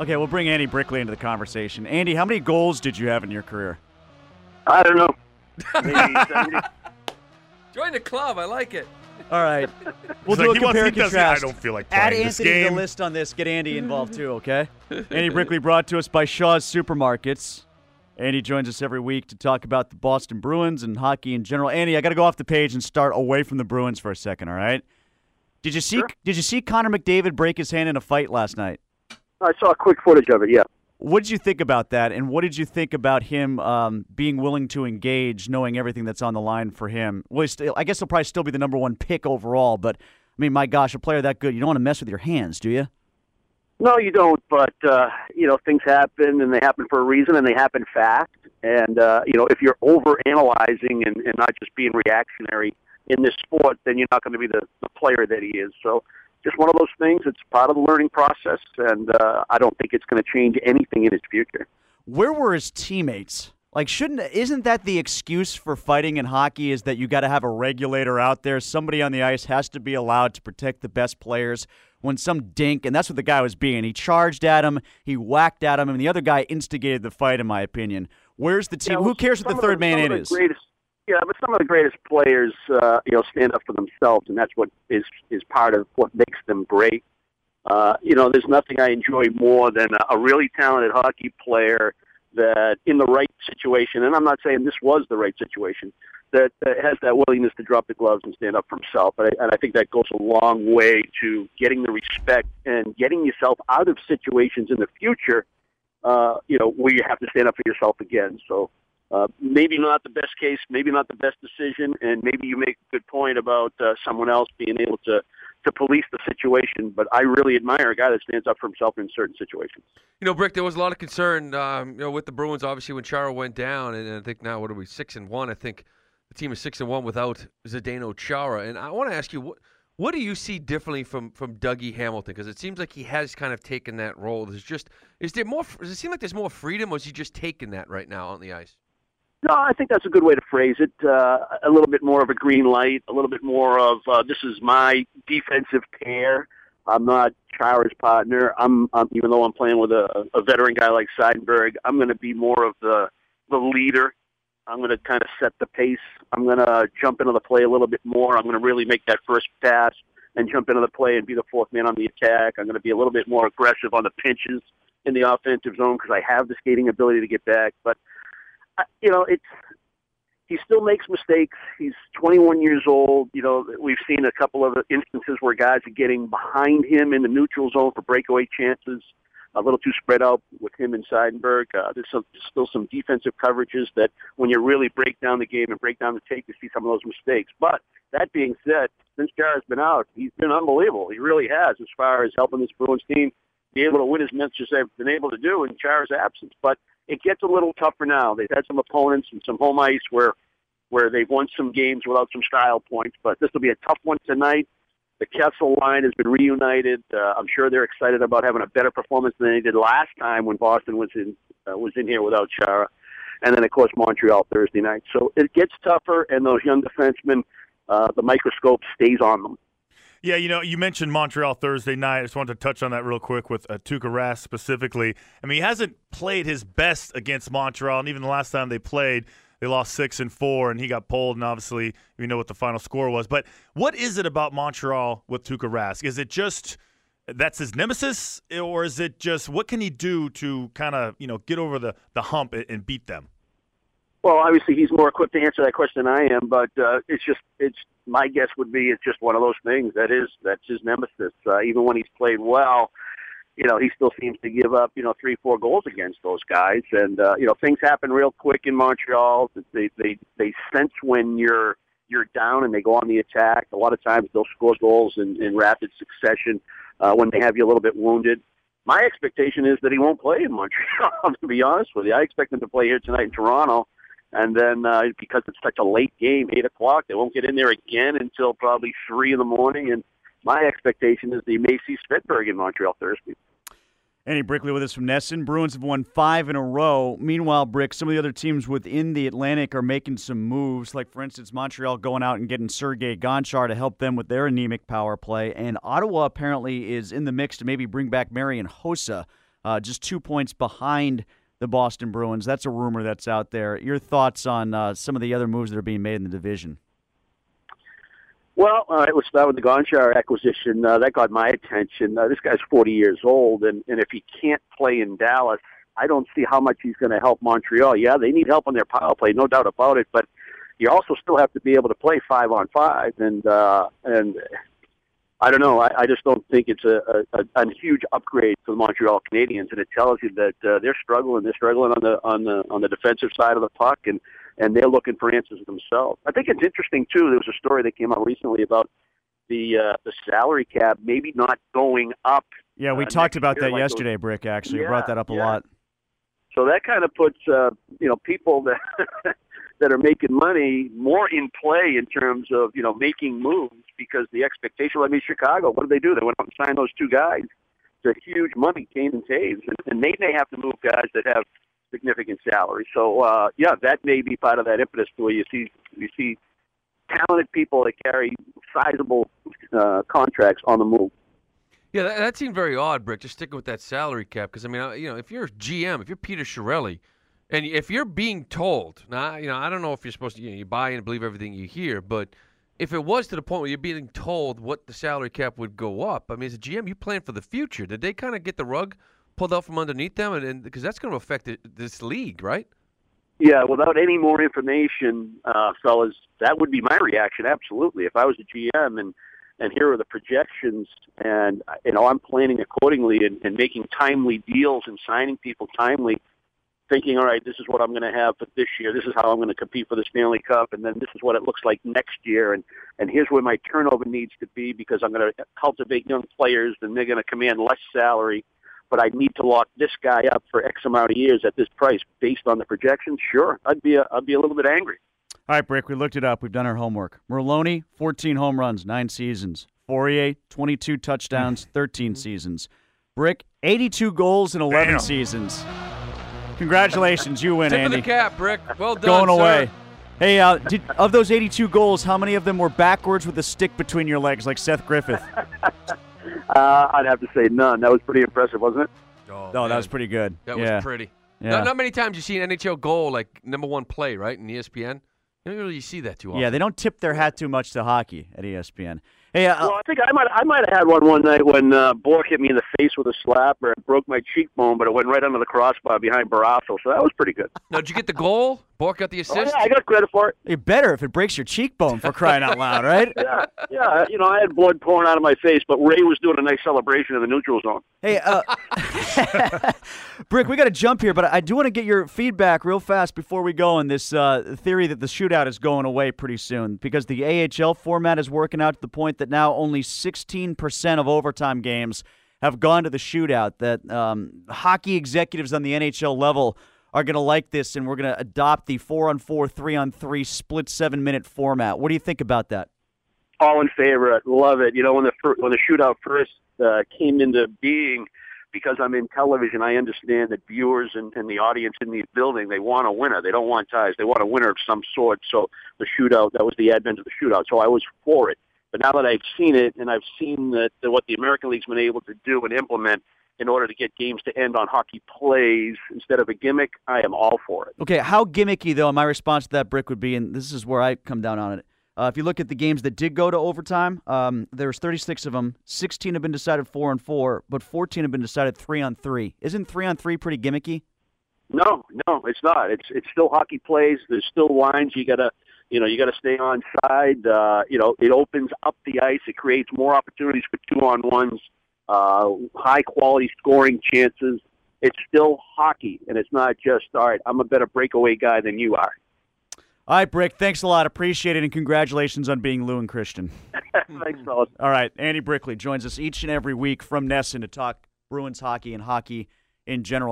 Okay, we'll bring Andy Brickley into the conversation. Andy, how many goals did you have in your career? I don't know. Maybe 70. Join the club. I like it. All right. We'll He's do like, a compare and contrast. I don't feel like Add playing this Anthony to the list on this. Get Andy involved too, okay? Andy Brickley brought to us by Shaw's Supermarkets. Andy joins us every week to talk about the Boston Bruins and hockey in general. Andy, I got to go off the page and start away from the Bruins for a second, all right? Did you see Sure. Did you see Connor McDavid break his hand in a fight last night? I saw a quick footage of it. Yeah. What did you think about that, and what did you think about him um, being willing to engage, knowing everything that's on the line for him? Well, still, I guess he'll probably still be the number one pick overall, but I mean, my gosh, a player that good, you don't want to mess with your hands, do you? No, you don't. But uh, you know, things happen, and they happen for a reason, and they happen fast. And uh, you know, if you're over analyzing and, and not just being reactionary in this sport, then you're not going to be the, the player that he is. So, just one of those things. It's part of the learning process, and uh, I don't think it's going to change anything in his future. Where were his teammates? Like, shouldn't isn't that the excuse for fighting in hockey? Is that you got to have a regulator out there? Somebody on the ice has to be allowed to protect the best players. When some dink, and that's what the guy was being. He charged at him, he whacked at him, and the other guy instigated the fight. In my opinion, where's the team? Yeah, Who cares what the third man some in the is? Greatest, yeah, but some of the greatest players, uh, you know, stand up for themselves, and that's what is is part of what makes them great. Uh, you know, there's nothing I enjoy more than a, really talented hockey player that, in the right situation, and I'm not saying this was the right situation, that, that has that willingness to drop the gloves and stand up for himself. And I, and I think that goes a long way to getting the respect and getting yourself out of situations in the future uh, you know, where you have to stand up for yourself again. So uh, maybe not the best case, maybe not the best decision, and maybe you make a good point about uh, someone else being able to to police the situation. But I really admire a guy that stands up for himself in certain situations. You know, Brick, there was a lot of concern, um, you know, with the Bruins. Obviously, when Chara went down, and I think now what are we six and one? I think the team is six and one without Zdeno Chara. And I want to ask you, what what do you see differently from from Dougie Hamilton? Because it seems like he has kind of taken that role. There's just is there more? Does it seem like there's more freedom, or is he just taking that right now on the ice? No, I think that's a good way to phrase it. Uh, a little bit more of a green light, a little bit more of uh, this is my defensive pair. I'm not Chara's partner. I'm, I'm even though I'm playing with a, a veteran guy like Seidenberg, I'm going to be more of the the leader. I'm going to kind of set the pace. I'm going to jump into the play a little bit more. I'm going to really make that first pass and jump into the play and be the fourth man on the attack. I'm going to be a little bit more aggressive on the pinches in the offensive zone because I have the skating ability to get back. But you know, it's he still makes mistakes. He's 21 years old. You know, we've seen a couple of instances where guys are getting behind him in the neutral zone for breakaway chances. A little too spread out with him and Seidenberg. Uh, there's some, still some defensive coverages that, when you really break down the game and break down the tape, you see some of those mistakes. But that being said, since Chara's been out, he's been unbelievable. He really has, as far as helping this Bruins team be able to win as much as they've been able to do in Chara's absence. But it gets a little tougher now. They've had some opponents and some home ice where where they've won some games without some style points. But this will be a tough one tonight. The Kessel line has been reunited. Uh, I'm sure they're excited about having a better performance than they did last time when Boston was in uh, was in here without Chara. And then of course Montreal Thursday night. So it gets tougher, and those young defensemen, uh, the microscope stays on them. Yeah, you know, you mentioned Montreal Thursday night. I just wanted to touch on that real quick with uh, Tuukka Rask specifically. I mean, he hasn't played his best against Montreal, and even the last time they played, they lost six and four, and he got pulled. And obviously, we know what the final score was. But what is it about Montreal with Tuukka Rask? Is it just that's his nemesis, or is it just what can he do to kind of you know get over the the hump and, and beat them? Well, obviously he's more equipped to answer that question than I am, but uh, it's just it's my guess would be it's just one of those things that is that's his nemesis. Uh, even when he's played well, you know he still seems to give up you know three four goals against those guys, and uh, you know things happen real quick in Montreal. They they they sense when you're you're down and they go on the attack. A lot of times they'll score goals in, in rapid succession uh, when they have you a little bit wounded. My expectation is that he won't play in Montreal. to be honest with you, I expect him to play here tonight in Toronto. And then uh, because it's such a late game, eight o'clock, they won't get in there again until probably three in the morning. And my expectation is they may see Svedberg in Montreal Thursday. Andy Brickley with us from NESN. Bruins have won five in a row. Meanwhile, Brick, some of the other teams within the Atlantic are making some moves. Like, for instance, Montreal going out and getting Sergei Gonchar to help them with their anemic power play. And Ottawa apparently is in the mix to maybe bring back Marian Hossa. uh, just two points behind the Boston Bruins. That's a rumor that's out there. Your thoughts on uh, some of the other moves that are being made in the division? Well, right, let's start with the Gonchar acquisition. Uh, that got my attention. Uh, this guy's 40 years old, and, and if he can't play in Dallas, I don't see how much he's going to help Montreal. Yeah, they need help on their power play, no doubt about it, but you also still have to be able to play five on five, and uh, and I don't know. I, I just don't think it's a, a, a huge upgrade for the Montreal Canadiens, and it tells you that uh, they're struggling. They're struggling on the on the on the defensive side of the puck, and and they're looking for answers themselves. I think it's interesting too. There was a story that came out recently about the uh, the salary cap maybe not going up. Yeah, we uh, talked about year that like yesterday, Brick. Actually, you Yeah, brought that up a yeah. lot. So that kind of puts uh, you know people that that are making money more in play in terms of you know making moves because the expectation. I mean, Chicago, what did they do? They went out and signed those two guys to huge money, Kane and Toews, and, and they may have to move guys that have significant salaries. So uh, yeah, that may be part of that impetus to where you see you see talented people that carry sizable uh, contracts on the move. Yeah, that, that seemed very odd, Brick. Just sticking with that salary cap, because I mean, you know, if you're GM, if you're Peter Chiarelli, and if you're being told, now, you know, I don't know if you're supposed to, you know, you buy and believe everything you hear, but if it was to the point where you're being told what the salary cap would go up, I mean, as a GM, you plan for the future. Did they kind of get the rug pulled out from underneath them, and because that's going to affect it, this league, right? Yeah, without any more information, uh, fellas, that would be my reaction. Absolutely, if I was a GM and and here are the projections, and you know I'm planning accordingly and, and making timely deals and signing people timely, thinking, all right, this is what I'm going to have for this year. This is how I'm going to compete for the Stanley Cup, and then this is what it looks like next year, and and here's where my turnover needs to be because I'm going to cultivate young players, and they're going to command less salary but I need to lock this guy up for X amount of years at this price based on the projections, sure, I'd be a, I'd be a little bit angry. All right, Brick, we looked it up. We've done our homework. Merloni, 14 home runs, nine seasons. Fauria, 22 touchdowns, 13 seasons. Brick, 82 goals in 11 Damn. seasons. Congratulations, you win, Tip of the cap, Brick. Well done, Going sir. away. Hey, uh, did, of those 82 goals, how many of them were backwards with a stick between your legs, like Seth Griffith? Uh, I'd have to say none. That was pretty impressive, wasn't it? Oh, No, that was pretty good. That yeah. was pretty. Yeah. Not, not many times you see an NHL goal like number one play, right, in ESPN. You don't really see that too often. Yeah, they don't tip their hat too much to hockey at ESPN. Hey, uh, Well, I think I might I might have had one one night when uh, Bourque hit me in the face with a slapper and broke my cheekbone, but it went right under the crossbar behind Barrasso, so that was pretty good. Now, did you get the goal? Bourque got the assist. Oh, assist. yeah, I got credit for it. you better if it breaks your cheekbone for crying out loud, right? Yeah, yeah. You know, I had blood pouring out of my face, but Ray was doing a nice celebration in the neutral zone. Hey, uh, Brick, we got to jump here, but I do want to get your feedback real fast before we go on this uh, theory that the shootout is going away pretty soon because the AHL format is working out to the point that now only 16% of overtime games have gone to the shootout. That um, hockey executives on the NHL level are going to like this, and we're going to adopt the four on four, three on three split seven minute format. What do you think about that? all in favor. Love it. You know, when the fir- when the shootout first uh, came into being, because I'm in television, I understand that viewers and, and the audience in the building they want a winner. They don't want ties. They want a winner of some sort. So the shootout that was the advent of the shootout. So I was for it. But now that I've seen it and I've seen that, that what the American League's been able to do and implement in order to get games to end on hockey plays instead of a gimmick, I am all for it. Okay, how gimmicky though? My response to that brick would be, and this is where I come down on it. Uh, if you look at the games that did go to overtime, um, there's 36 of them. 16 have been decided four on four, but 14 have been decided three on three. Isn't three on three pretty gimmicky? No, no, it's not. It's it's still hockey plays. There's still lines. You gotta, you know, you gotta stay on side. Uh, you know, it opens up the ice. It creates more opportunities for two on ones, uh, high quality scoring chances. It's still hockey, and it's not just all right. I'm a better breakaway guy than you are. All right, Brick, thanks a lot. Appreciate it, and congratulations on being Lou and Christian. Thanks, fellas. All right, Andy Brickley joins us each and every week from NESN to talk Bruins hockey and hockey in general.